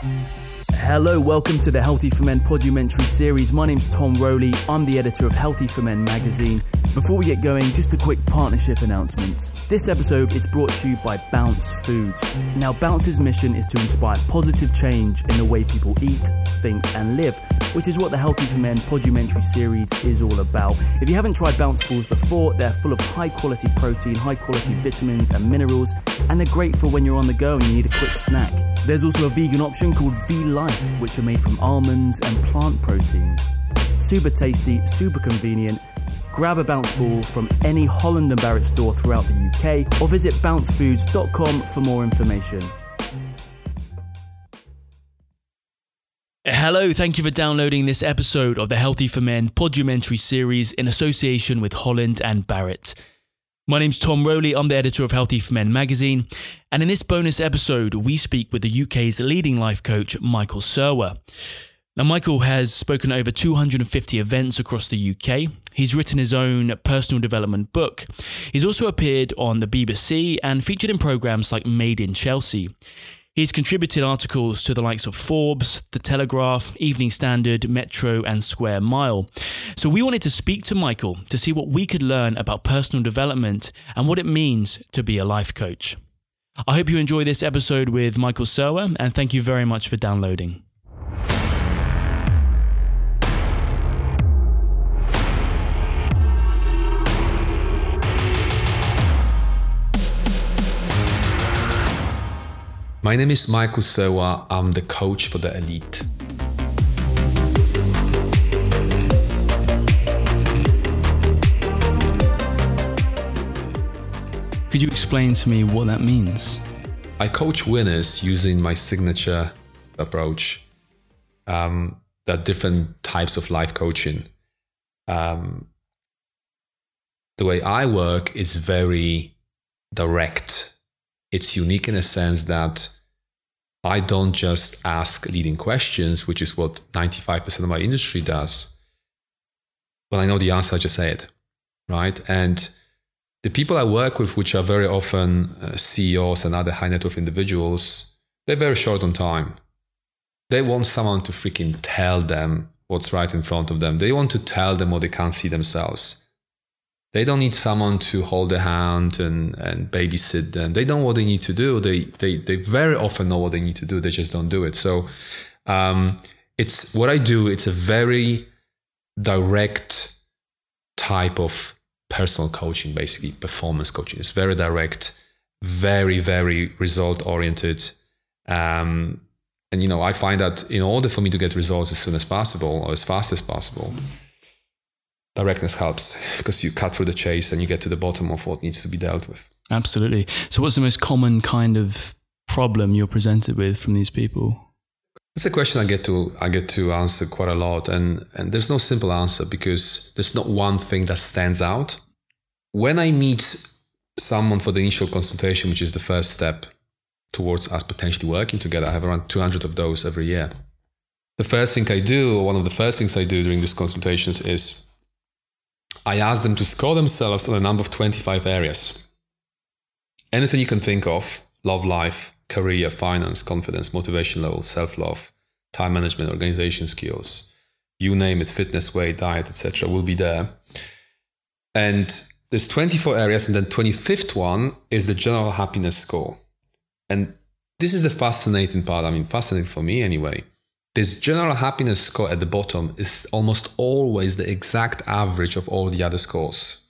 Hello, welcome to the Healthy for Men podumentary series. My name's Tom Rowley. I'm the editor of Healthy for Men magazine. Before we get going, just a quick partnership announcement. This episode is brought to you by Bounce Foods. Now, Bounce's mission is to inspire positive change in the way people eat, think, and live, which is what the Healthy for Men podumentary series is all about. If you haven't tried Bounce Balls before, they're full of high quality protein, high quality mm. vitamins, and minerals, and they're great for when you're on the go and you need a quick snack. There's also a vegan option called V Life, which are made from almonds and plant protein. Super tasty, super convenient. Grab a bounce ball from any Holland and Barrett store throughout the UK or visit bouncefoods.com for more information. Hello, thank you for downloading this episode of the Healthy for Men podumentary series in association with Holland and Barrett. My name's Tom Rowley, I'm the editor of Healthy for Men magazine, and in this bonus episode, we speak with the UK's leading life coach, Michael Serwa. Now, Michael has spoken over 250 events across the UK. He's written his own personal development book. He's also appeared on the BBC and featured in programmes like Made in Chelsea. He's contributed articles to the likes of Forbes, The Telegraph, Evening Standard, Metro, and Square Mile. So we wanted to speak to Michael to see what we could learn about personal development and what it means to be a life coach. I hope you enjoy this episode with Michael Serwa, and thank you very much for downloading. My name is Michael Serwa. I'm the coach for the elite. Could you explain to me what that means? I coach winners using my signature approach. Um, there are different types of life coaching. Um, the way I work is very direct. It's unique in a sense that I don't just ask leading questions, which is what 95% of my industry does. When I know the answer, I just say it, right? And the people I work with, which are very often uh, CEOs and other high net worth individuals, they're very short on time. They want someone to freaking tell them what's right in front of them. They want to tell them what they can't see themselves. They don't need someone to hold their hand and, and babysit them. They know what they need to do. They, they, they very often know what they need to do. They just don't do it. So um, it's what I do. It's a very direct type of personal coaching, basically performance coaching. It's very direct, very, very result oriented. Um, and you know, I find that in order for me to get results as soon as possible or as fast as possible, directness helps because you cut through the chase and you get to the bottom of what needs to be dealt with. Absolutely. So, what's the most common kind of problem you're presented with from these people? It's a question I get to I get to answer quite a lot, and and there's no simple answer because there's not one thing that stands out. When I meet someone for the initial consultation, which is the first step towards us potentially working together, I have around 200 of those every year. The first thing I do, or one of the first things I do during these consultations, is I ask them to score themselves on a number of 25 areas. Anything you can think of love life, career, finance, confidence, motivation level, self love, time management, organization skills, you name it, fitness, weight, diet, etc., will be there. And there's 24 areas, and then 25th one is the general happiness score. And this is the fascinating part. I mean, fascinating for me anyway. This general happiness score at the bottom is almost always the exact average of all the other scores.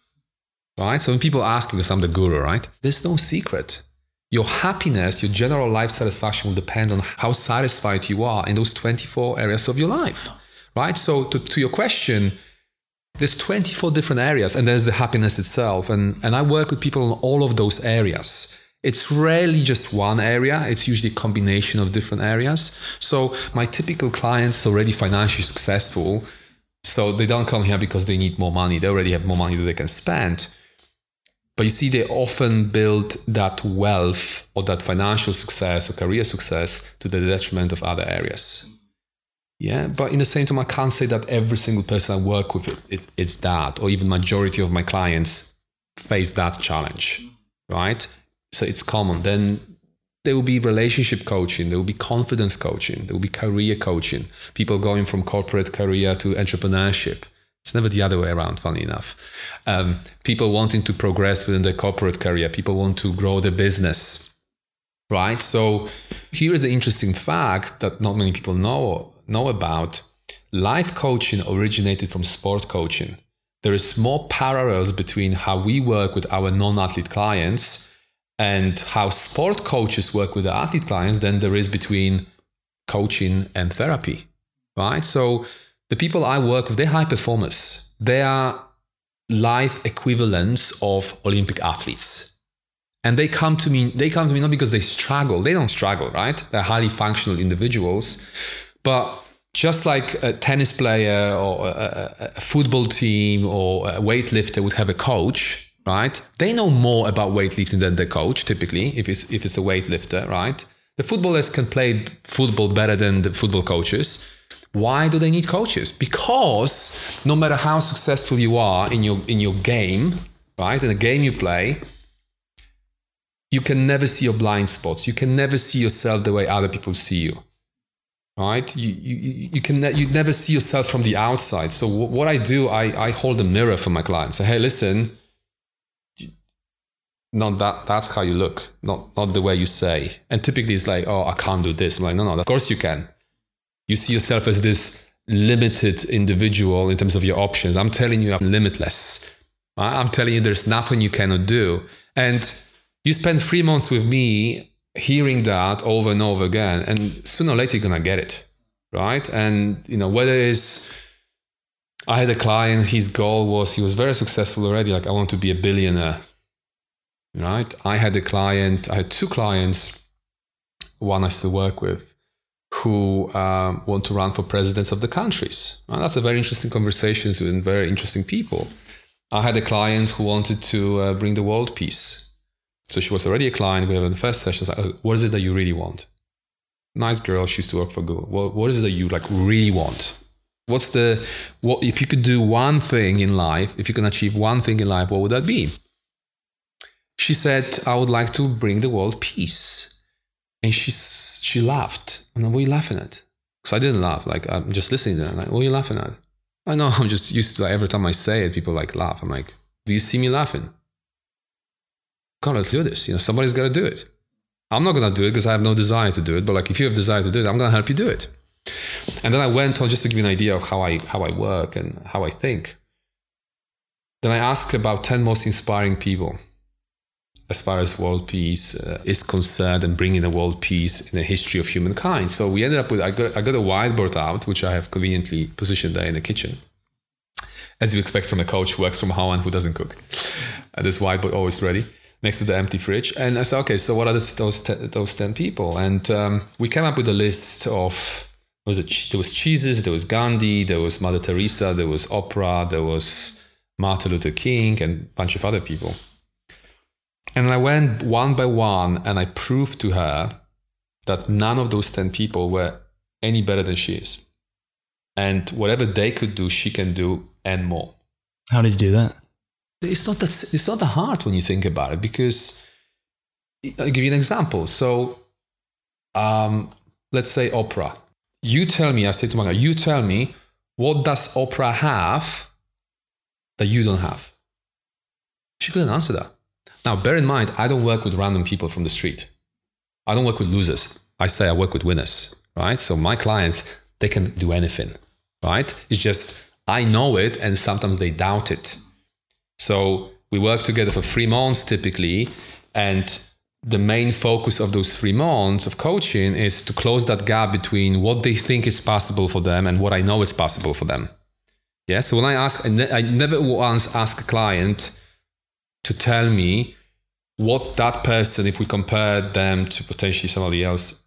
Right? So when people ask me, because I'm the guru, right? There's no secret. Your happiness, your general life satisfaction will depend on how satisfied you are in those 24 areas of your life. Right? So to, to your question, there's 24 different areas and there's the happiness itself. And, and I work with people in all of those areas. It's rarely just one area, it's usually a combination of different areas. So, my typical clients already financially successful. So, they don't come here because they need more money. They already have more money that they can spend. But you see, they often build that wealth or that financial success or career success to the detriment of other areas. Yeah, but in the same time, I can't say that every single person I work with, it, it, it's that, or even majority of my clients face that challenge, right? So it's common. Then there will be relationship coaching, there will be confidence coaching, there will be career coaching, people going from corporate career to entrepreneurship. It's never the other way around, funny enough. Um, people wanting to progress within their corporate career, people want to grow their business, right? So here is the interesting fact that not many people know know about. Life coaching originated from sport coaching. There is more parallels between how we work with our non-athlete clients and how sport coaches work with the athlete clients than there is between coaching and therapy, right? So the people I work with, they're high performers. They are life equivalents of Olympic athletes. And they come to me, they come to me not because they struggle, they don't struggle, right? They're highly functional individuals. But just like a tennis player or a, a football team or a weightlifter would have a coach, right? They know more about weightlifting than the coach, typically, if it's if it's a weightlifter, right? The footballers can play football better than the football coaches. Why do they need coaches? Because no matter how successful you are in your in your game, right? In the game you play, you can never see your blind spots. You can never see yourself the way other people see you. Right? You, you, you can you never see yourself from the outside. So what I do, I, I hold a mirror for my clients. Say, hey, listen, not that that's how you look not not the way you say. And typically it's like oh i can't do this. I'm like no no of course you can. You see yourself as this limited individual in terms of your options. I'm telling you i'm limitless. I'm telling you there's nothing you cannot do. And you spend three months with me hearing that over and over again and sooner or later you're gonna get it right? And you know whether it's i had a client his goal was he was very successful already like i want to be a billionaire right? I had a client, I had two clients, one I still work with, who um, want to run for presidents of the countries. And that's a very interesting conversation with very interesting people. I had a client who wanted to uh, bring the world peace. So she was already a client. We have in the first session. Like, oh, what is it that you really want? Nice girl. She used to work for Google. What, what is it that you like really want? What's the what? If you could do one thing in life, if you can achieve one thing in life, what would that be? She said, I would like to bring the world peace. And she, she laughed. And I'm, what are you laughing at? Because I didn't laugh. Like, I'm just listening to her. Like, what are you laughing at? I know, I'm just used to, like, every time I say it, people like laugh. I'm like, do you see me laughing? On, let's do this. You know, somebody's got to do it. I'm not going to do it because I have no desire to do it. But like, if you have desire to do it, I'm going to help you do it. And then I went on just to give you an idea of how I, how I work and how I think. Then I asked about 10 most inspiring people as far as world peace uh, is concerned and bringing the world peace in the history of humankind. So we ended up with I got, I got a whiteboard out, which I have conveniently positioned there in the kitchen, as you expect from a coach who works from home and who doesn't cook. Uh, this whiteboard always ready next to the empty fridge. And I said, okay, so what are this, those those ten people? And um, we came up with a list of was it there was Jesus, there was Gandhi, there was Mother Teresa, there was Oprah, there was Martin Luther King, and a bunch of other people. And I went one by one and I proved to her that none of those 10 people were any better than she is. And whatever they could do, she can do and more. How did you do that? It's not that, it's not that hard when you think about it because I'll give you an example. So um, let's say Oprah. You tell me, I say to my guy, you tell me, what does Oprah have that you don't have? She couldn't answer that. Now, bear in mind, I don't work with random people from the street. I don't work with losers. I say I work with winners, right? So my clients, they can do anything, right? It's just I know it and sometimes they doubt it. So we work together for three months typically. And the main focus of those three months of coaching is to close that gap between what they think is possible for them and what I know is possible for them. Yeah. So when I ask, I never once ask a client to tell me what that person, if we compare them to potentially somebody else,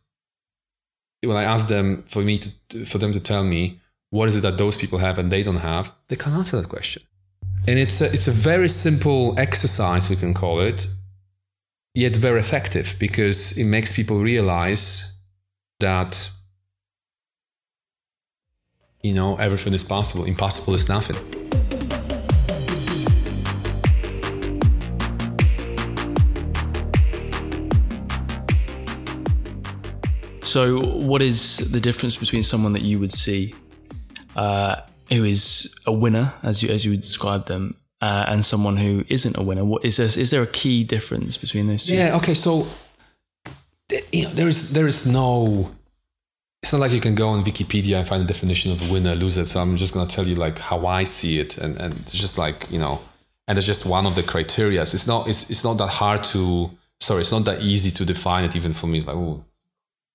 when I ask them for me to, for them to tell me what is it that those people have and they don't have, they can't answer that question. And it's a, it's a very simple exercise, we can call it, yet very effective because it makes people realize that, you know, everything is possible. Impossible is nothing. So, what is the difference between someone that you would see uh, who is a winner, as you as you would describe them, uh, and someone who isn't a winner? What is there, is there a key difference between those two? Yeah. Okay. So, you know, there is there is no. It's not like you can go on Wikipedia and find a definition of a winner, loser. So I'm just gonna tell you like how I see it, and and it's just like you know, and it's just one of the criteria. It's not it's it's not that hard to. Sorry, it's not that easy to define it. Even for me, it's like oh,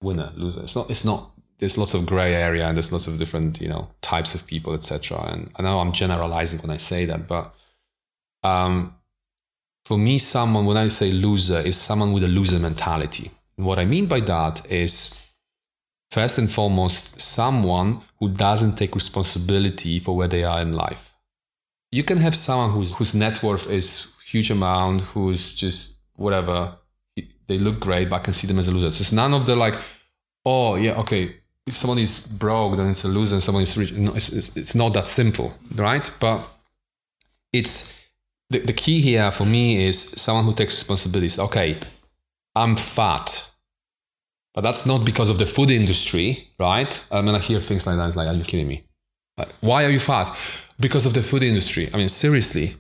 winner, loser. It's not. It's not. There's lots of gray area and there's lots of different you know types of people, etc. And I know I'm generalizing when I say that, but um, for me, someone when I say loser is someone with a loser mentality. And what I mean by that is, first and foremost, someone who doesn't take responsibility for where they are in life. You can have someone whose whose net worth is huge amount, who's just whatever. They look great, but I can see them as a loser. So it's none of the like, oh yeah, okay. If someone is broke, then it's a loser, and someone is rich. No, it's, it's, it's not that simple, right? But it's the, the key here for me is someone who takes responsibilities. Okay, I'm fat, but that's not because of the food industry, right? I mean, I hear things like that. It's like, are you kidding me? Like, why are you fat? Because of the food industry. I mean, seriously,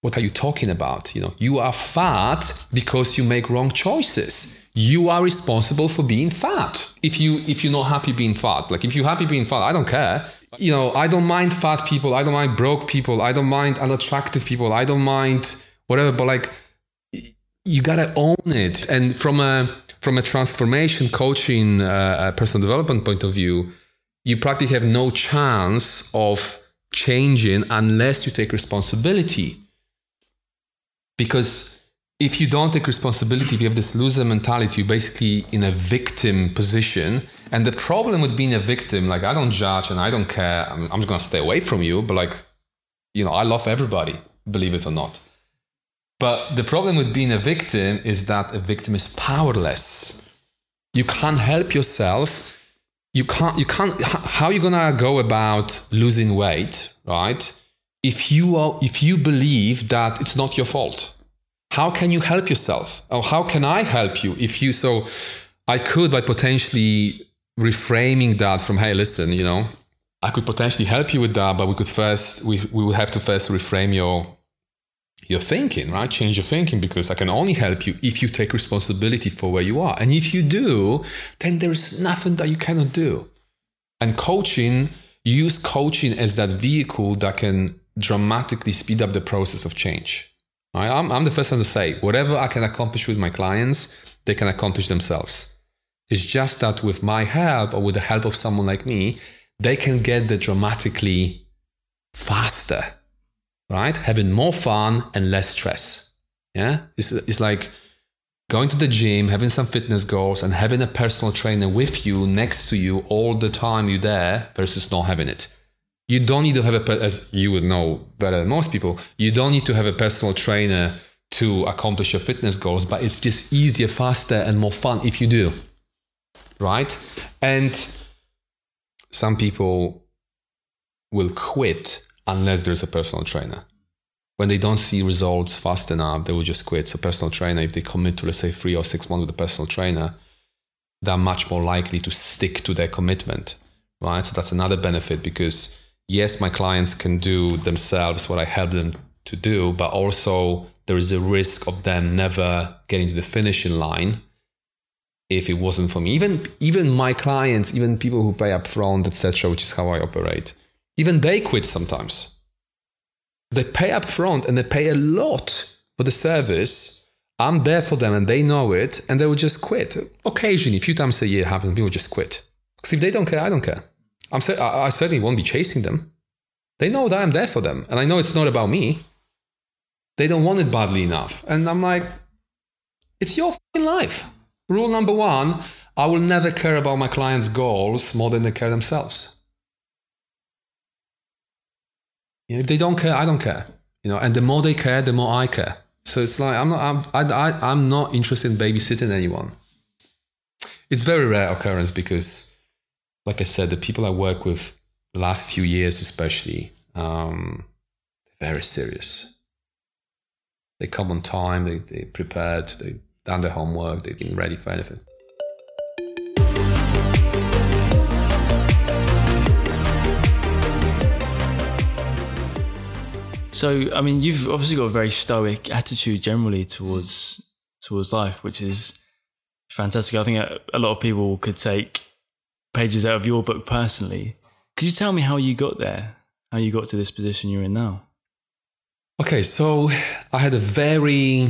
what are you talking about? You know, you are fat because you make wrong choices. You are responsible for being fat. If you if you're not happy being fat, like if you're happy being fat, I don't care. You know, I don't mind fat people. I don't mind broke people. I don't mind unattractive people. I don't mind whatever. But like, you gotta own it. And from a from a transformation coaching, uh, personal development point of view, you practically have no chance of changing unless you take responsibility. Because if you don't take responsibility, if you have this loser mentality, you're basically in a victim position. And the problem with being a victim, like I don't judge and I don't care, I'm, I'm just gonna stay away from you, but like, you know, I love everybody, believe it or not. But the problem with being a victim is that a victim is powerless. You can't help yourself. You can't, you can't, how are you gonna go about losing weight, right? If you are, if you believe that it's not your fault, how can you help yourself? Or how can I help you if you, so I could by potentially reframing that from, hey, listen, you know, I could potentially help you with that, but we could first, we, we would have to first reframe your your thinking, right? Change your thinking because I can only help you if you take responsibility for where you are. And if you do, then there's nothing that you cannot do. And coaching, use coaching as that vehicle that can dramatically speed up the process of change. Right? I'm, I'm the first one to say, whatever I can accomplish with my clients, they can accomplish themselves. It's just that with my help or with the help of someone like me, they can get there dramatically faster right? Having more fun and less stress. Yeah, it's, it's like going to the gym, having some fitness goals, and having a personal trainer with you next to you all the time you're there versus not having it. You don't need to have a, as you would know better than most people, you don't need to have a personal trainer to accomplish your fitness goals, but it's just easier, faster, and more fun if you do. Right? And some people will quit unless there's a personal trainer. When they don't see results fast enough, they will just quit. So, personal trainer, if they commit to, let's say, three or six months with a personal trainer, they're much more likely to stick to their commitment, right? So, that's another benefit because, yes, my clients can do themselves what I help them to do, but also there is a risk of them never getting to the finishing line if it wasn't for me. Even even my clients, even people who pay up front, etc., which is how I operate even they quit sometimes. They pay up front and they pay a lot for the service. I'm there for them and they know it and they will just quit. Occasionally, a few times a year happens, people just quit. Because if they don't care, I don't care. I'm I certainly won't be chasing them. They know that I'm there for them. And I know it's not about me. They don't want it badly enough. And I'm like, it's your life. Rule number one I will never care about my clients' goals more than they care themselves. You know, if they don't care, I don't care. You know, and the more they care, the more I care. So it's like I'm not I'm I, I, I'm not interested in babysitting anyone. It's very rare occurrence because, like I said, the people I work with last few years, especially, um, they're very serious. They come on time, they, they prepared, they've done their homework, they've been ready for anything. So, I mean, you've obviously got a very stoic attitude generally towards towards life, which is fantastic. I think a, a lot of people could take pages out of your book personally. Could you tell me how you got there? How you got to this position you're in now? Okay, so I had a very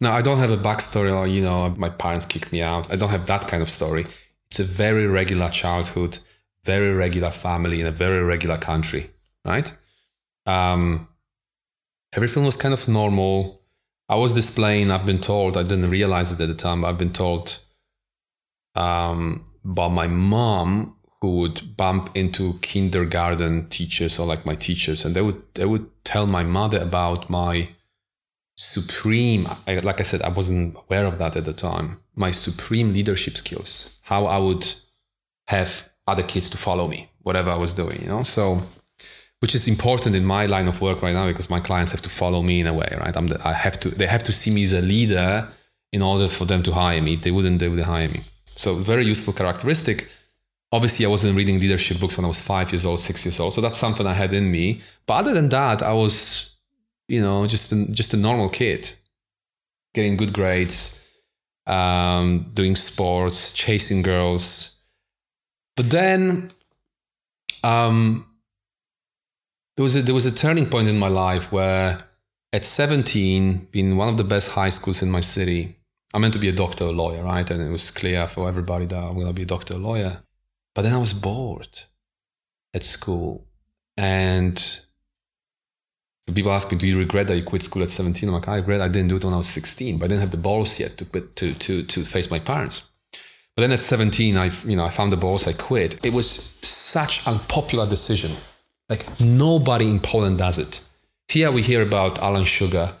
now I don't have a backstory or you know my parents kicked me out. I don't have that kind of story. It's a very regular childhood, very regular family in a very regular country, right? Um, everything was kind of normal. I was displaying. I've been told. I didn't realize it at the time. I've been told um, by my mom who would bump into kindergarten teachers or like my teachers, and they would they would tell my mother about my supreme. like I said, I wasn't aware of that at the time. My supreme leadership skills, how I would have other kids to follow me, whatever I was doing, you know. So, which is important in my line of work right now because my clients have to follow me in a way, right? I'm the, I have to. They have to see me as a leader in order for them to hire me. They wouldn't, they would hire me. So, very useful characteristic obviously I wasn't reading leadership books when I was five years old, six years old. So that's something I had in me. But other than that, I was, you know, just a, just a normal kid, getting good grades, um, doing sports, chasing girls. But then, um, there was a, there was a turning point in my life where, at 17, being one of the best high schools in my city, I meant to be a doctor or lawyer, right? And it was clear for everybody that I'm going to be a doctor or lawyer. But then I was bored at school. And people ask me, do you regret that you quit school at 17? I'm like, I regret I didn't do it when I was 16, but I didn't have the balls yet to quit, to, to, to face my parents. But then at 17, I, you know, I found the balls, I quit. It was such a popular decision. Like nobody in Poland does it. Here we hear about Alan Sugar,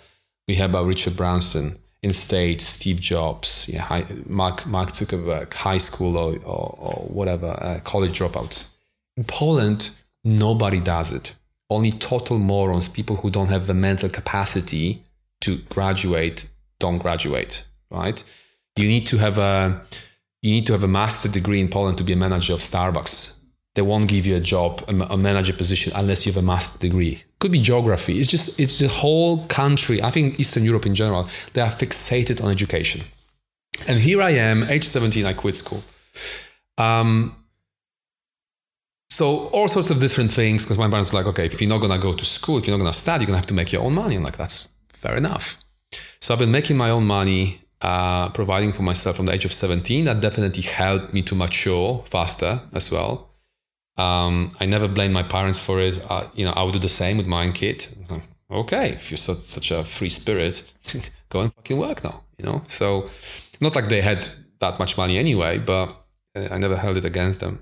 we hear about Richard Branson, in states, Steve Jobs, yeah, high, Mark Mark Zuckerberg, high school or, or, or whatever, uh, college dropouts. In Poland, nobody does it. Only total morons, people who don't have the mental capacity to graduate, don't graduate. Right? You need to have a you need to have a master degree in Poland to be a manager of Starbucks they won't give you a job, a, manager position, unless you have a master degree. Could be geography. It's just it's the whole country. I think Eastern Europe in general, they are fixated on education. And here I am, age 17, I quit school. Um, so all sorts of different things, because my parents were like, okay, if you're not gonna go to school, if you're not gonna study, you're gonna have to make your own money. I'm like, that's fair enough. So I've been making my own money, uh, providing for myself from the age of 17. That definitely helped me to mature faster as well. Um, I never blame my parents for it. Uh, you know, I would do the same with my own kid. Okay, if you're such, such a free spirit, go and fucking work now. You know, so not like they had that much money anyway, but uh, I never held it against them.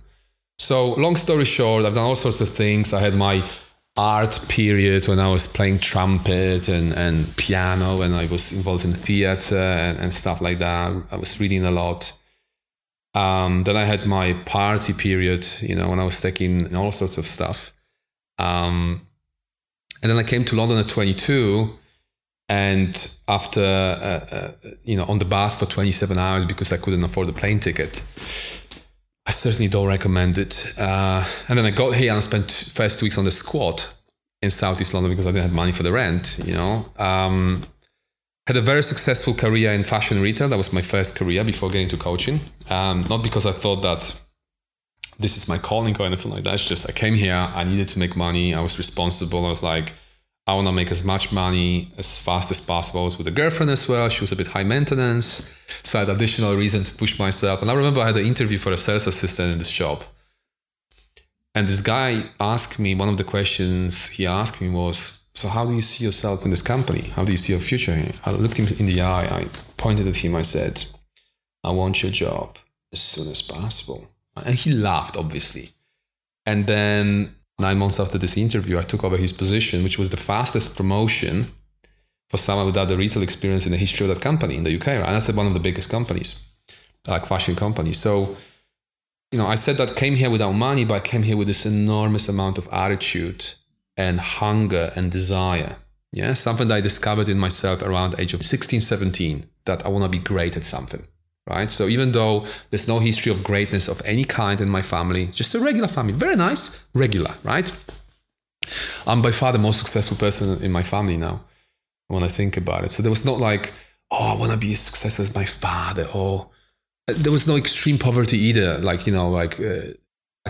So long story short, I've done all sorts of things. I had my art period when I was playing trumpet and, and piano and I was involved in theater and, and stuff like that. I was reading a lot. Um, then I had my party period, you know, when I was taking all sorts of stuff. Um, and then I came to London at 22. And after, uh, uh, you know, on the bus for 27 hours because I couldn't afford the plane ticket, I certainly don't recommend it. Uh, and then I got here and I spent first two weeks on the squat in Southeast London because I didn't have money for the rent, you know. Um, had a very successful career in fashion retail. That was my first career before getting to coaching. Um, not because I thought that this is my calling or anything like that. It's just I came here, I needed to make money. I was responsible. I was like, I want to make as much money as fast as possible. I was with a girlfriend as well. She was a bit high maintenance. So I had additional reason to push myself. And I remember I had an interview for a sales assistant in this job. And this guy asked me, one of the questions he asked me was, so how do you see yourself in this company? How do you see your future here? I looked him in the eye. I pointed at him. I said, I want your job as soon as possible. And he laughed, obviously. And then nine months after this interview, I took over his position, which was the fastest promotion for someone without the retail experience in the history of that company in the UK. Right? And that's one of the biggest companies, like fashion companies. So, you know, I said that came here without money, but I came here with this enormous amount of attitude and hunger and desire. Yeah, something that I discovered in myself around age of 16, 17, that I want to be great at something. Right. So even though there's no history of greatness of any kind in my family, just a regular family, very nice, regular, right? I'm by far the most successful person in my family now when I think about it. So there was not like, oh, I want to be as successful as my father, or uh, there was no extreme poverty either. Like, you know, like uh,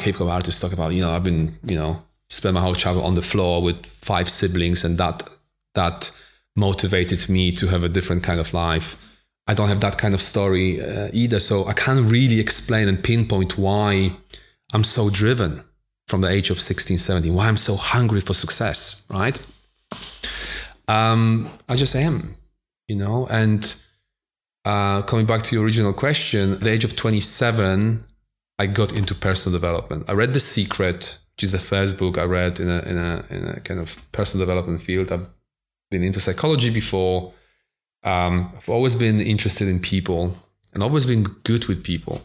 Cape of artists talk about, you know, I've been, you know, spent my whole childhood on the floor with five siblings, and that that motivated me to have a different kind of life. I don't have that kind of story uh, either, so I can't really explain and pinpoint why I'm so driven from the age of 16, 17, why I'm so hungry for success, right? Um, I just am, you know, and uh, coming back to your original question, at the age of 27, I got into personal development. I read The Secret, which is the first book I read in a, in a, in a kind of personal development field. I've been into psychology before. Um, I've always been interested in people and always been good with people.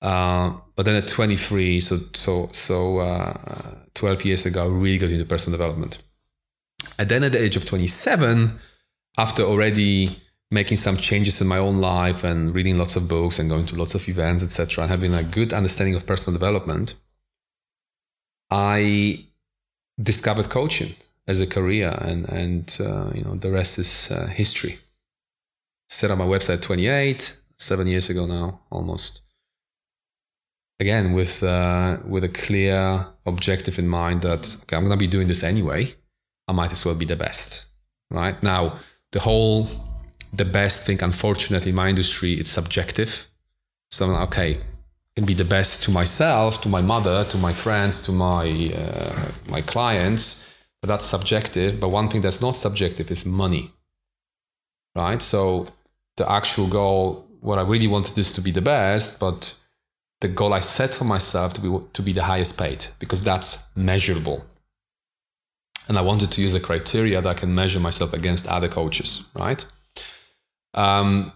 Uh, but then at 23, so so so uh, 12 years ago, I really got into personal development. And then at the age of 27, after already making some changes in my own life and reading lots of books and going to lots of events, etc., and having a good understanding of personal development, I discovered coaching as a career, and and uh, you know the rest is uh, history. Set up my website 28, seven years ago now, almost. Again, with uh, with a clear objective in mind that okay, I'm going to be doing this anyway. I might as well be the best, right? Now, the whole the best thing, unfortunately, in my industry, it's subjective. So okay, can be the best to myself, to my mother, to my friends, to my uh, my clients but that's subjective. But one thing that's not subjective is money, right? So the actual goal, what I really wanted is to be the best, but the goal I set for myself to be to be the highest paid because that's measurable. And I wanted to use a criteria that I can measure myself against other coaches, right? Um,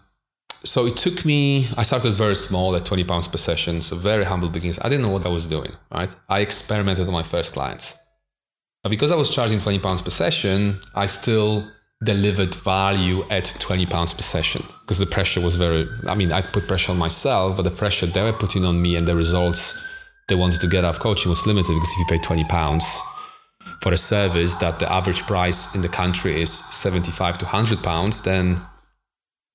so it took me i started very small at 20 pounds per session so very humble beginnings. I didn't know what i was doing right? I experimented on my first clients. But because I was charging 20 pounds per session, I still delivered value at 20 pounds per session because the pressure was very, I mean, I put pressure on myself, but the pressure they were putting on me and the results they wanted to get out of coaching was limited because if you pay 20 pounds for a service that the average price in the country is 75 to 100 pounds, then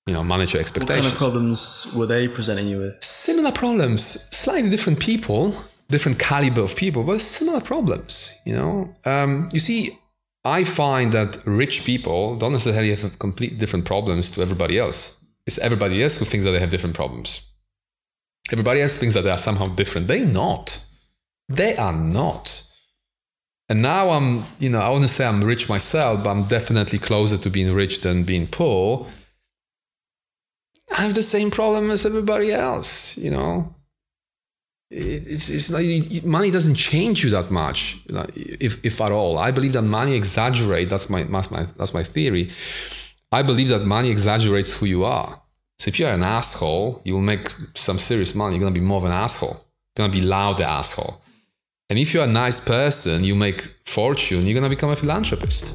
you know, manage your expectations. What kind of problems were they presenting you with? Similar problems, slightly different people, different caliber of people, but similar problems. You know, um, you see, I find that rich people don't necessarily have complete different problems to everybody else. It's everybody else who thinks that they have different problems. Everybody else thinks that they are somehow different. They're not. They are not. And now I'm, you know, I want to say I'm rich myself, but I'm definitely closer to being rich than being poor. I have the same problem as everybody else, you know? It's, it's like money doesn't change you that much if, if at all. I believe that money exaggerates that's my, that's my that's my theory. I believe that money exaggerates who you are. So if you're an asshole you will make some serious money. You're going to be more of an asshole. You're going to be louder asshole. And if you're a nice person you make fortune you're going to become a philanthropist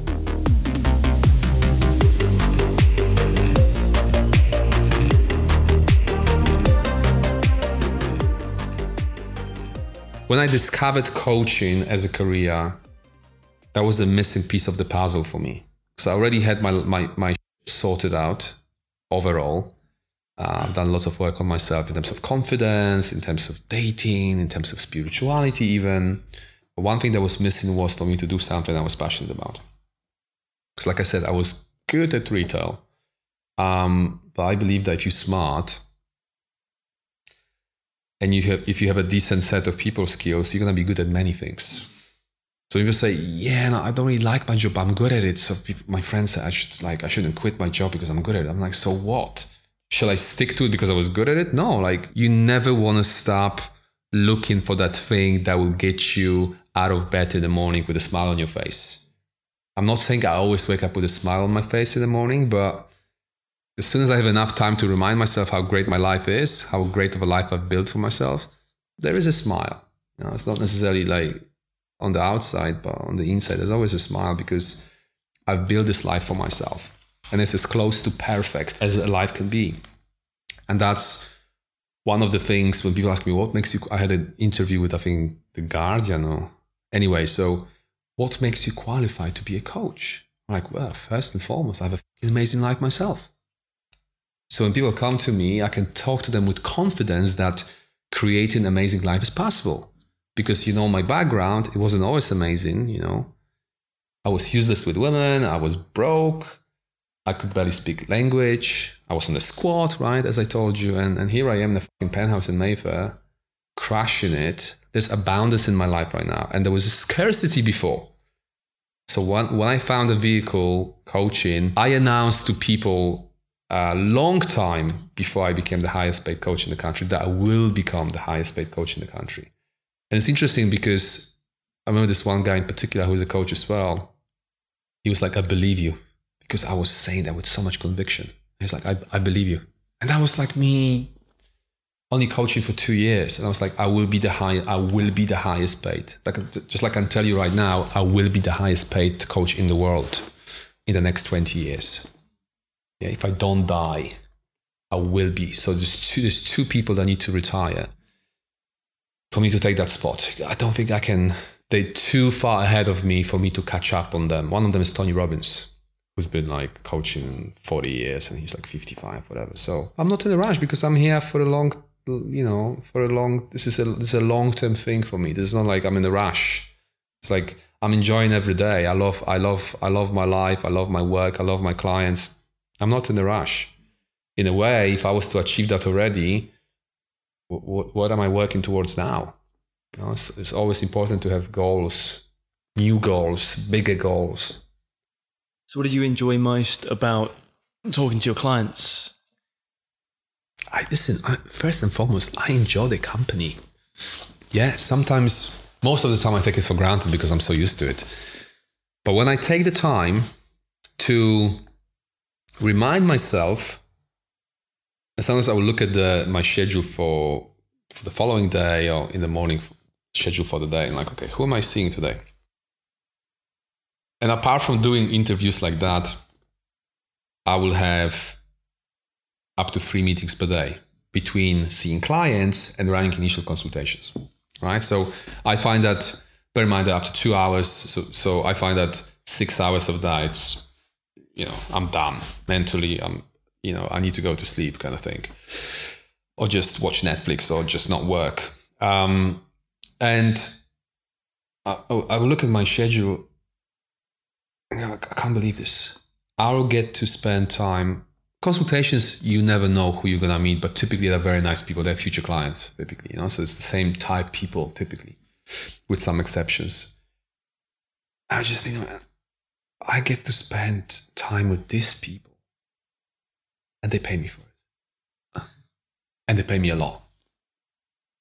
when I discovered coaching as a career, that was a missing piece of the puzzle for me. So I already had my my my sorted out overall. Uh, I've done lots of work on myself in terms of confidence, in terms of dating, in terms of spirituality, even. But one thing that was missing was for me to do something I was passionate about. Because, like I said, I was good at retail, um, but I believe that if you're smart, and you have, if you have a decent set of people skills, you're gonna be good at many things. So people say, "Yeah, no, I don't really like my job. I'm good at it." So people, my friends say, "I should like I shouldn't quit my job because I'm good at it." I'm like, "So what? Shall I stick to it because I was good at it?" No, like you never want to stop looking for that thing that will get you out of bed in the morning with a smile on your face. I'm not saying I always wake up with a smile on my face in the morning, but as soon as I have enough time to remind myself how great my life is, how great of a life I've built for myself, there is a smile. You know, it's not necessarily like on the outside, but on the inside, there's always a smile because I've built this life for myself. And it's as close to perfect as a life can be. And that's one of the things when people ask me, what makes you, I had an interview with, I think, The Guardian or anyway. So what makes you qualified to be a coach? I'm like, well, first and foremost, I have an amazing life myself. So when people come to me, I can talk to them with confidence that creating an amazing life is possible. Because you know my background, it wasn't always amazing, you know. I was useless with women, I was broke, I could barely speak language, I was on the squad, right, as I told you, and, and here I am in the fucking penthouse in Mayfair, crushing it. There's abundance in my life right now, and there was a scarcity before. So when, when I found a vehicle coaching, I announced to people a long time before I became the highest paid coach in the country that I will become the highest paid coach in the country. And it's interesting because I remember this one guy in particular who's a coach as well. He was like, I believe you. Because I was saying that with so much conviction. He's like, I, I believe you. And that was like me only coaching for two years. And I was like, I will be the high, I will be the highest paid. Like just like I can tell you right now, I will be the highest paid coach in the world in the next 20 years. Yeah, if I don't die, I will be. So there's two, there's two people that need to retire for me to take that spot. I don't think I can. They're too far ahead of me for me to catch up on them. One of them is Tony Robbins, who's been like coaching 40 years and he's like 55, whatever. So I'm not in a rush because I'm here for a long, you know, for a long. This is a this is a long term thing for me. This is not like I'm in a rush. It's like I'm enjoying every day. I love I love I love my life. I love my work. I love my clients. I'm not in a rush. In a way, if I was to achieve that already, what, what am I working towards now? You know, it's, it's always important to have goals, new goals, bigger goals. So, what did you enjoy most about talking to your clients? I listen. I, first and foremost, I enjoy the company. Yeah, sometimes, most of the time, I take it for granted because I'm so used to it. But when I take the time to remind myself. As and sometimes I will look at the, my schedule for for the following day or in the morning schedule for the day and like, okay, who am I seeing today? And apart from doing interviews like that, I will have up to three meetings per day between seeing clients and running initial consultations. Right. So I find that bear in mind up to two hours. So so I find that six hours of that it's you know, I'm done mentally. I'm, you know, I need to go to sleep kind of thing, or just watch Netflix or just not work. Um, and I, I will look at my schedule. I can't believe this. I'll get to spend time. Consultations, you never know who you're gonna meet, but typically they're very nice people. They're future clients, typically, you know. So it's the same type people, typically, with some exceptions. I just think, I get to spend time with these people and they pay me for it. And they pay me a lot.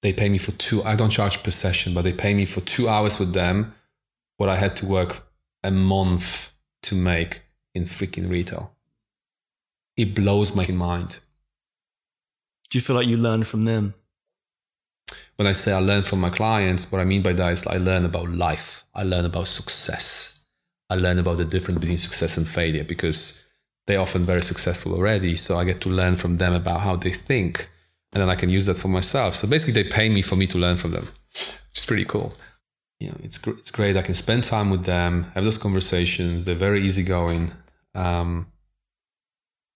They pay me for two, I don't charge per session, but they pay me for two hours with them what I had to work a month to make in freaking retail. It blows my mind. Do you feel like you learn from them? When I say I learn from my clients, what I mean by that is I learn about life. I learn about success. I learn about the difference between success and failure because they're often very successful already. So I get to learn from them about how they think, and then I can use that for myself. So basically, they pay me for me to learn from them, which is pretty cool. You know, it's it's great. I can spend time with them, have those conversations. They're very easygoing. Um,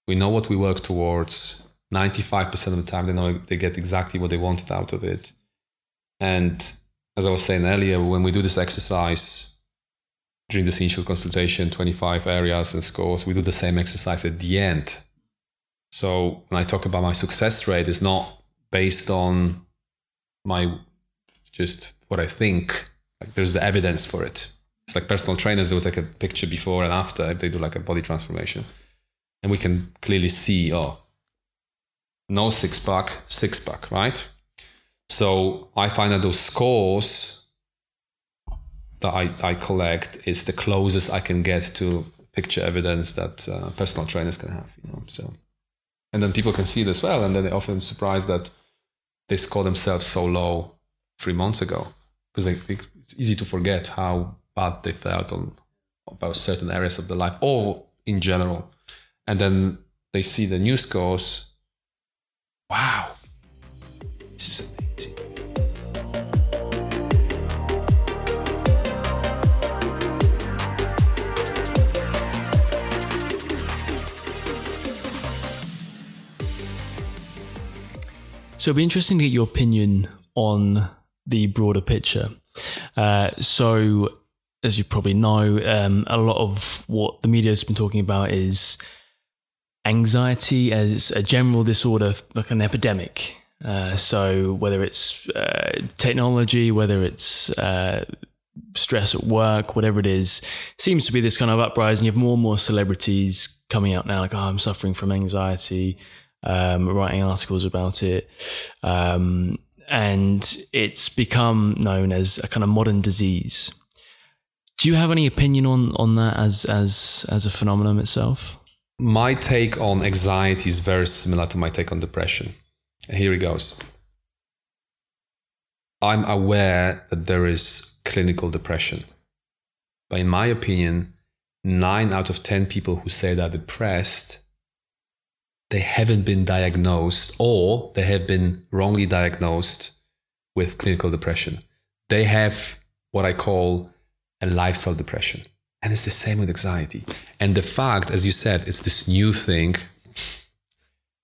we know what we work towards. Ninety-five percent of the time, they know they get exactly what they wanted out of it. And as I was saying earlier, when we do this exercise, during this initial consultation 25 areas and scores we do the same exercise at the end. So when i talk about my success rate it's not based on my just what i think. Like there's the evidence for it. It's like personal trainers they will take a picture before and after if they do like a body transformation. And we can clearly see oh no six pack six pack right? So i find that those scores that I, I collect is the closest I can get to picture evidence that uh, personal trainers can have. You know, so and then people can see it as well, and then they're often surprised that they score themselves so low three months ago because they, it's easy to forget how bad they felt on about certain areas of their life or in general, and then they see the new scores. Wow, this is So it'd be interesting to get your opinion on the broader picture. Uh, so, as you probably know, um, a lot of what the media has been talking about is anxiety as a general disorder, like an epidemic. Uh, so, whether it's uh, technology, whether it's uh, stress at work, whatever it is, seems to be this kind of uprising. You have more and more celebrities coming out now, like, oh, I'm suffering from anxiety, um, writing articles about it. Um, and it's become known as a kind of modern disease. Do you have any opinion on, on that as, as, as a phenomenon itself? My take on anxiety is very similar to my take on depression. Here it goes. I'm aware that there is clinical depression. But in my opinion, nine out of 10 people who say they're depressed, they haven't been diagnosed or they have been wrongly diagnosed with clinical depression. They have what I call a lifestyle depression. And it's the same with anxiety. And the fact, as you said, it's this new thing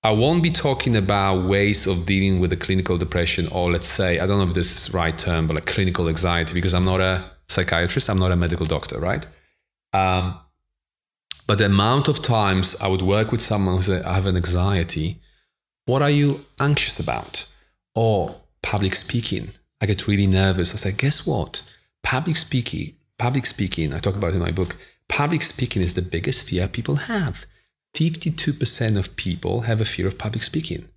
I won't be talking about ways of dealing with a clinical depression, or let's say, I don't know if this is the right term, but like clinical anxiety, because I'm not a psychiatrist, I'm not a medical doctor, right? Um, but the amount of times I would work with someone who says, I have an anxiety, what are you anxious about? Or public speaking. I get really nervous. I say, guess what? Public speaking, public speaking, I talk about in my book, public speaking is the biggest fear people have 52% of people have a fear of public speaking.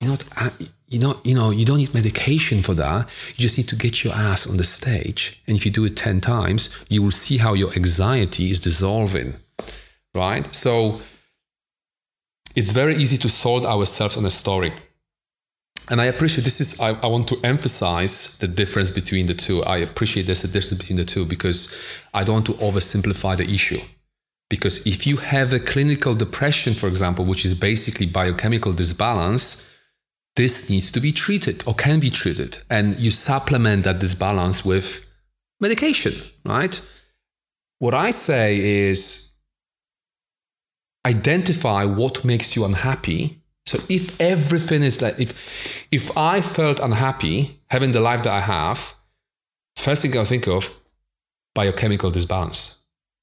You know, uh, you know, you know, you don't need medication for that. You just need to get your ass on the stage. And if you do it 10 times, you will see how your anxiety is dissolving. Right? So it's very easy to sort ourselves on a story. And I appreciate this is, I, I want to emphasize the difference between the two. I appreciate there's a difference between the two because I don't want to oversimplify the issue. Because if you have a clinical depression, for example, which is basically biochemical disbalance, this needs to be treated or can be treated. And you supplement that disbalance with medication, right? What I say is identify what makes you unhappy. So if everything is like, if, if I felt unhappy having the life that I have, first thing I think of, biochemical disbalance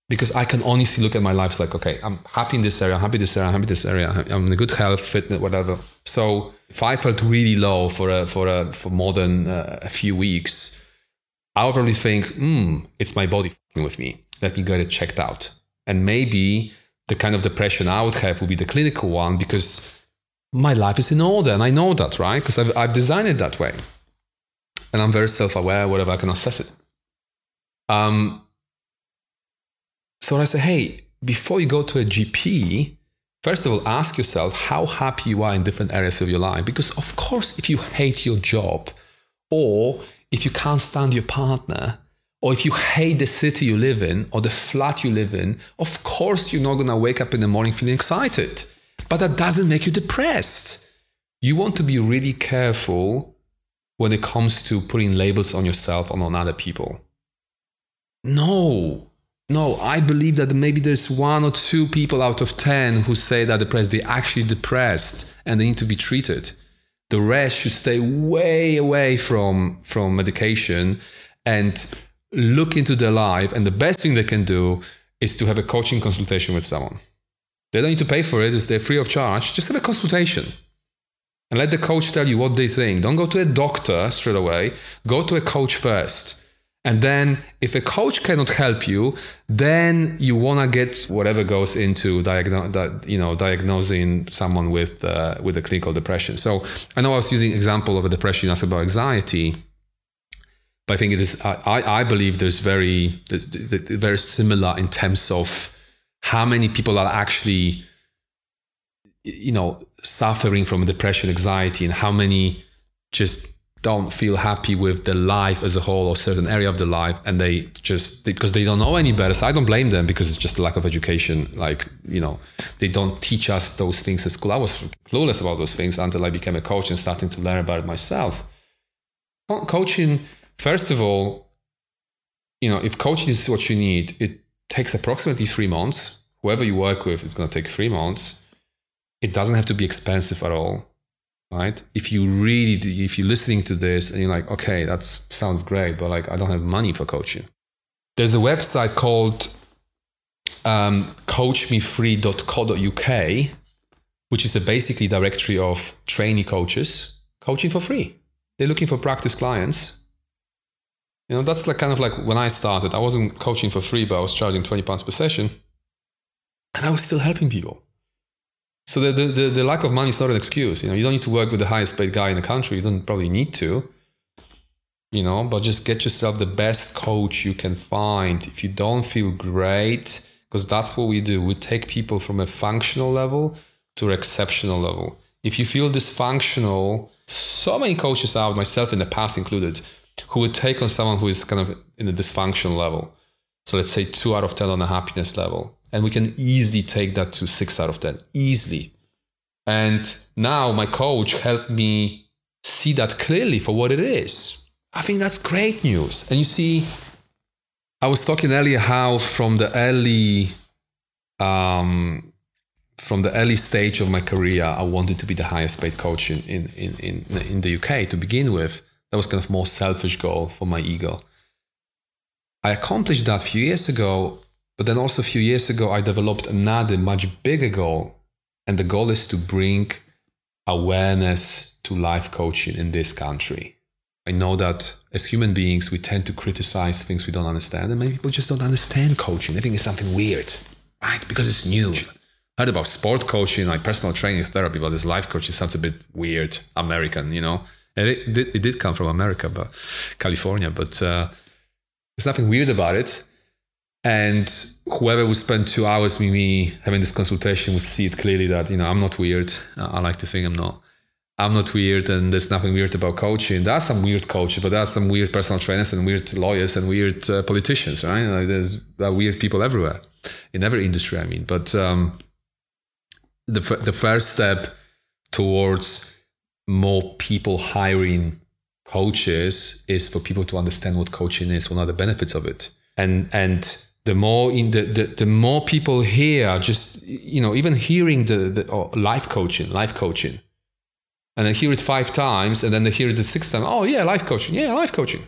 because I can honestly look at my life like, okay, I'm happy in this area, I'm happy in this area, I'm happy in this area, I'm in good health, fitness, whatever. So if I felt really low for a, for a, for more than uh, a few weeks, I would probably think, hmm, it's my body with me. Let me get it checked out. And maybe the kind of depression I would have would be the clinical one because my life is in order and I know that, right? Because I've, I've designed it that way. And I'm very self aware, whatever I can assess it. Um, so I say, hey, before you go to a GP, first of all, ask yourself how happy you are in different areas of your life. Because, of course, if you hate your job, or if you can't stand your partner, or if you hate the city you live in, or the flat you live in, of course, you're not going to wake up in the morning feeling excited. But that doesn't make you depressed. You want to be really careful when it comes to putting labels on yourself and on other people. No, no, I believe that maybe there's one or two people out of 10 who say that depressed, they're actually depressed and they need to be treated. The rest should stay way away from, from medication and look into their life. And the best thing they can do is to have a coaching consultation with someone. They don't need to pay for it, it's they're free of charge. Just have a consultation and let the coach tell you what they think. Don't go to a doctor straight away, go to a coach first and then if a coach cannot help you, then you want to get whatever goes into diagno- you know, diagnosing someone with, uh, with a clinical depression. So I know I was using example of a depression as about anxiety, but I think it is, I, I believe there's very, very similar in terms of how many people are actually, you know, suffering from depression, anxiety, and how many just don't feel happy with the life as a whole or certain area of the life and they just because they don't know any better. So i don't blame them because it's just a lack of education. Like you know they don't teach us those things at school. I was clueless about those things until i became a coach and starting to learn about it myself. Coaching first of all you know if coaching is what you need it takes approximately three months whoever you work with it's going to take three months it doesn't have to be expensive at all right? If you really, do, if you're listening to this and you're like, okay, that sounds great, but like I don't have money for coaching. There's a website called um, coachmefree.co.uk, which is a basically directory of trainee coaches coaching for free. They're looking for practice clients. You know, that's like kind of like when I started, I wasn't coaching for free, but I was charging 20 pounds per session. And I was still helping people. So the, the, the, lack of money is not an excuse. You know, you don't need to work with the highest paid guy in the country. You don't probably need to. You know, but just get yourself the best coach you can find. If you don't feel great, because that's what we do. We take people from a functional level to an exceptional level. If you feel dysfunctional, so many coaches out, myself in the past included, who would take on someone who is kind of in a dysfunction level. So let's say two out of 10 on a happiness level. And we can easily take that to six out of 10, easily. And now my coach helped me see that clearly for what it is. I think that's great news. And you see, I was talking earlier how from the early um, from the early stage of my career, I wanted to be the highest paid coach in, in, in, in, in the UK to begin with. That was kind of more selfish goal for my ego. I accomplished that a few years ago, but then also a few years ago, I developed another much bigger goal. And the goal is to bring awareness to life coaching in this country. I know that as human beings, we tend to criticize things we don't understand, and many people just don't understand coaching. They think it's something weird, right? Because it's new. I heard about sport coaching, like personal training therapy, but this life coaching sounds a bit weird, American, you know. It, did, it did come from America, but California, but uh, there's nothing weird about it. And whoever would spend two hours with me having this consultation would see it clearly that you know I'm not weird. I like to think I'm not. I'm not weird and there's nothing weird about coaching. There are some weird coaches, but there are some weird personal trainers and weird lawyers and weird uh, politicians, right? Like there's there weird people everywhere in every industry, I mean. But um, the, f- the first step towards more people hiring coaches is for people to understand what coaching is, what are the benefits of it. And, and the more in the, the, the more people hear just, you know, even hearing the, the oh, life coaching, life coaching, and they hear it five times and then they hear it the sixth time. Oh yeah, life coaching. Yeah, life coaching.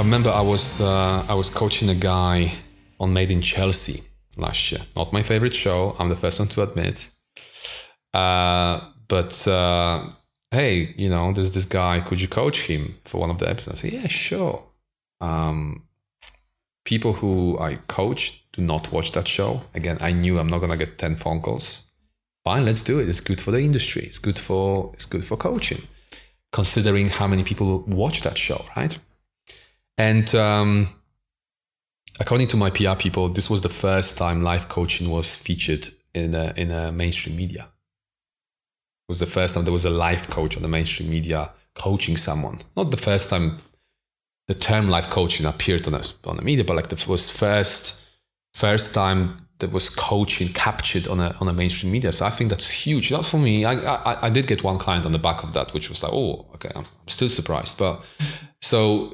I remember I was uh, I was coaching a guy on Made in Chelsea last year. Not my favorite show. I'm the first one to admit. Uh, but uh, hey, you know, there's this guy, could you coach him for one of the episodes? I yeah, sure. Um, people who I coach do not watch that show. Again, I knew I'm not gonna get 10 phone calls. Fine, let's do it. It's good for the industry. It's good for it's good for coaching. Considering how many people watch that show, right? And um, according to my PR people, this was the first time life coaching was featured in a, in a mainstream media It was the first time there was a life coach on the mainstream media coaching someone. Not the first time the term life coaching appeared on, the on the media, but like the was first first time that was coaching captured on a on a mainstream media. So I think that's huge. Not for me. I, I I did get one client on the back of that, which was like, oh, okay, I'm still surprised. But so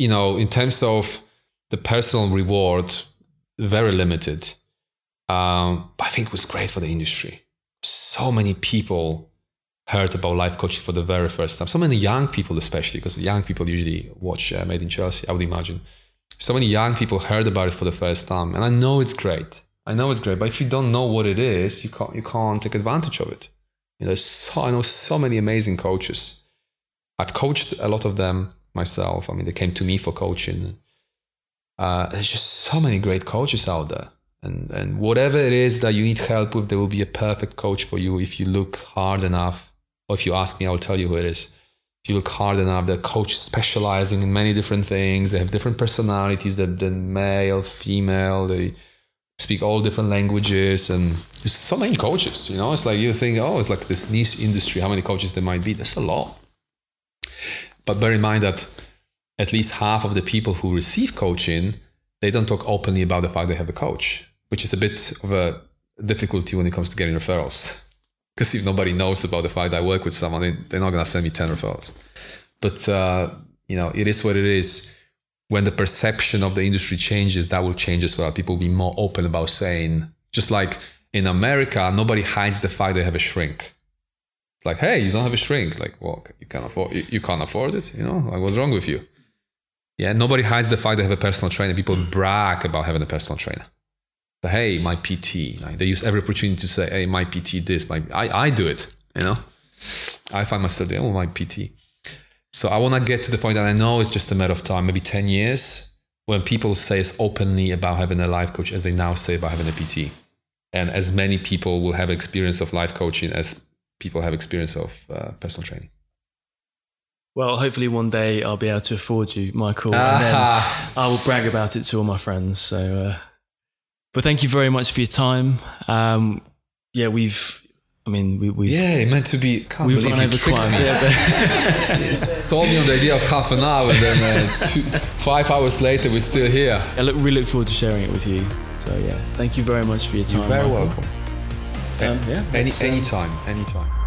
you know, in terms of the personal reward, very limited. Um, but I think it was great for the industry so many people heard about life coaching for the very first time. So many young people, especially because young people usually watch uh, Made in Chelsea, I would imagine. So many young people heard about it for the first time, and I know it's great. I know it's great, but if you don't know what it is, you can't you can't take advantage of it. You know, so I know so many amazing coaches. I've coached a lot of them myself. I mean, they came to me for coaching. Uh, there's just so many great coaches out there. And and whatever it is that you need help with there will be a perfect coach for you. If you look hard enough or if you ask me i'll tell you who it is. If you look hard enough the coach specializing in many different things. They have different personalities. They're, they're male female. They speak all different languages. And there's so many coaches you know? It's like you think oh it's like this niche industry how many coaches there might be. There's a lot but bear in mind that at least half of the people who receive coaching they don't talk openly about the fact they have a coach which is a bit of a difficulty when it comes to getting referrals. Because if nobody knows about the fact I work with someone, they, they're not going to send me 10 referrals. but uh, you know, it is what it is. When the perception of the industry changes, that will change as well. People will be more open about saying, just like in America, nobody hides the fact they have a shrink. It's like, hey, you don't have a shrink. Like, well, you can't afford you, you can't afford it. You know, like what's wrong with you? Yeah, nobody hides the fact they have a personal trainer. People brag about having a personal trainer. So, hey, my PT. Like, they use every opportunity to say, hey, my PT this, my I, I do it, you know. I find myself doing, oh, my PT. So I want to get to the point that I know it's just a matter of time, maybe 10 years, when people say as openly about having a life coach as they now say about having a PT. And as many people will have experience of life coaching as people have experience of uh, personal training. Well, hopefully one day I'll be able to afford you, Michael, and then I will brag about it to all my friends. So, uh, but thank you very much for your time. Um, yeah, we've, I mean, we, we've yeah, it meant to be. Can't we've run over tricked time. me. Yeah, but- sold me on the idea of half an hour, and then uh, two, five hours later, we're still here. I look, really look forward to sharing it with you. So yeah, thank you very much for your time. You're very Michael. welcome. Um, yeah, Any um, anytime, anytime.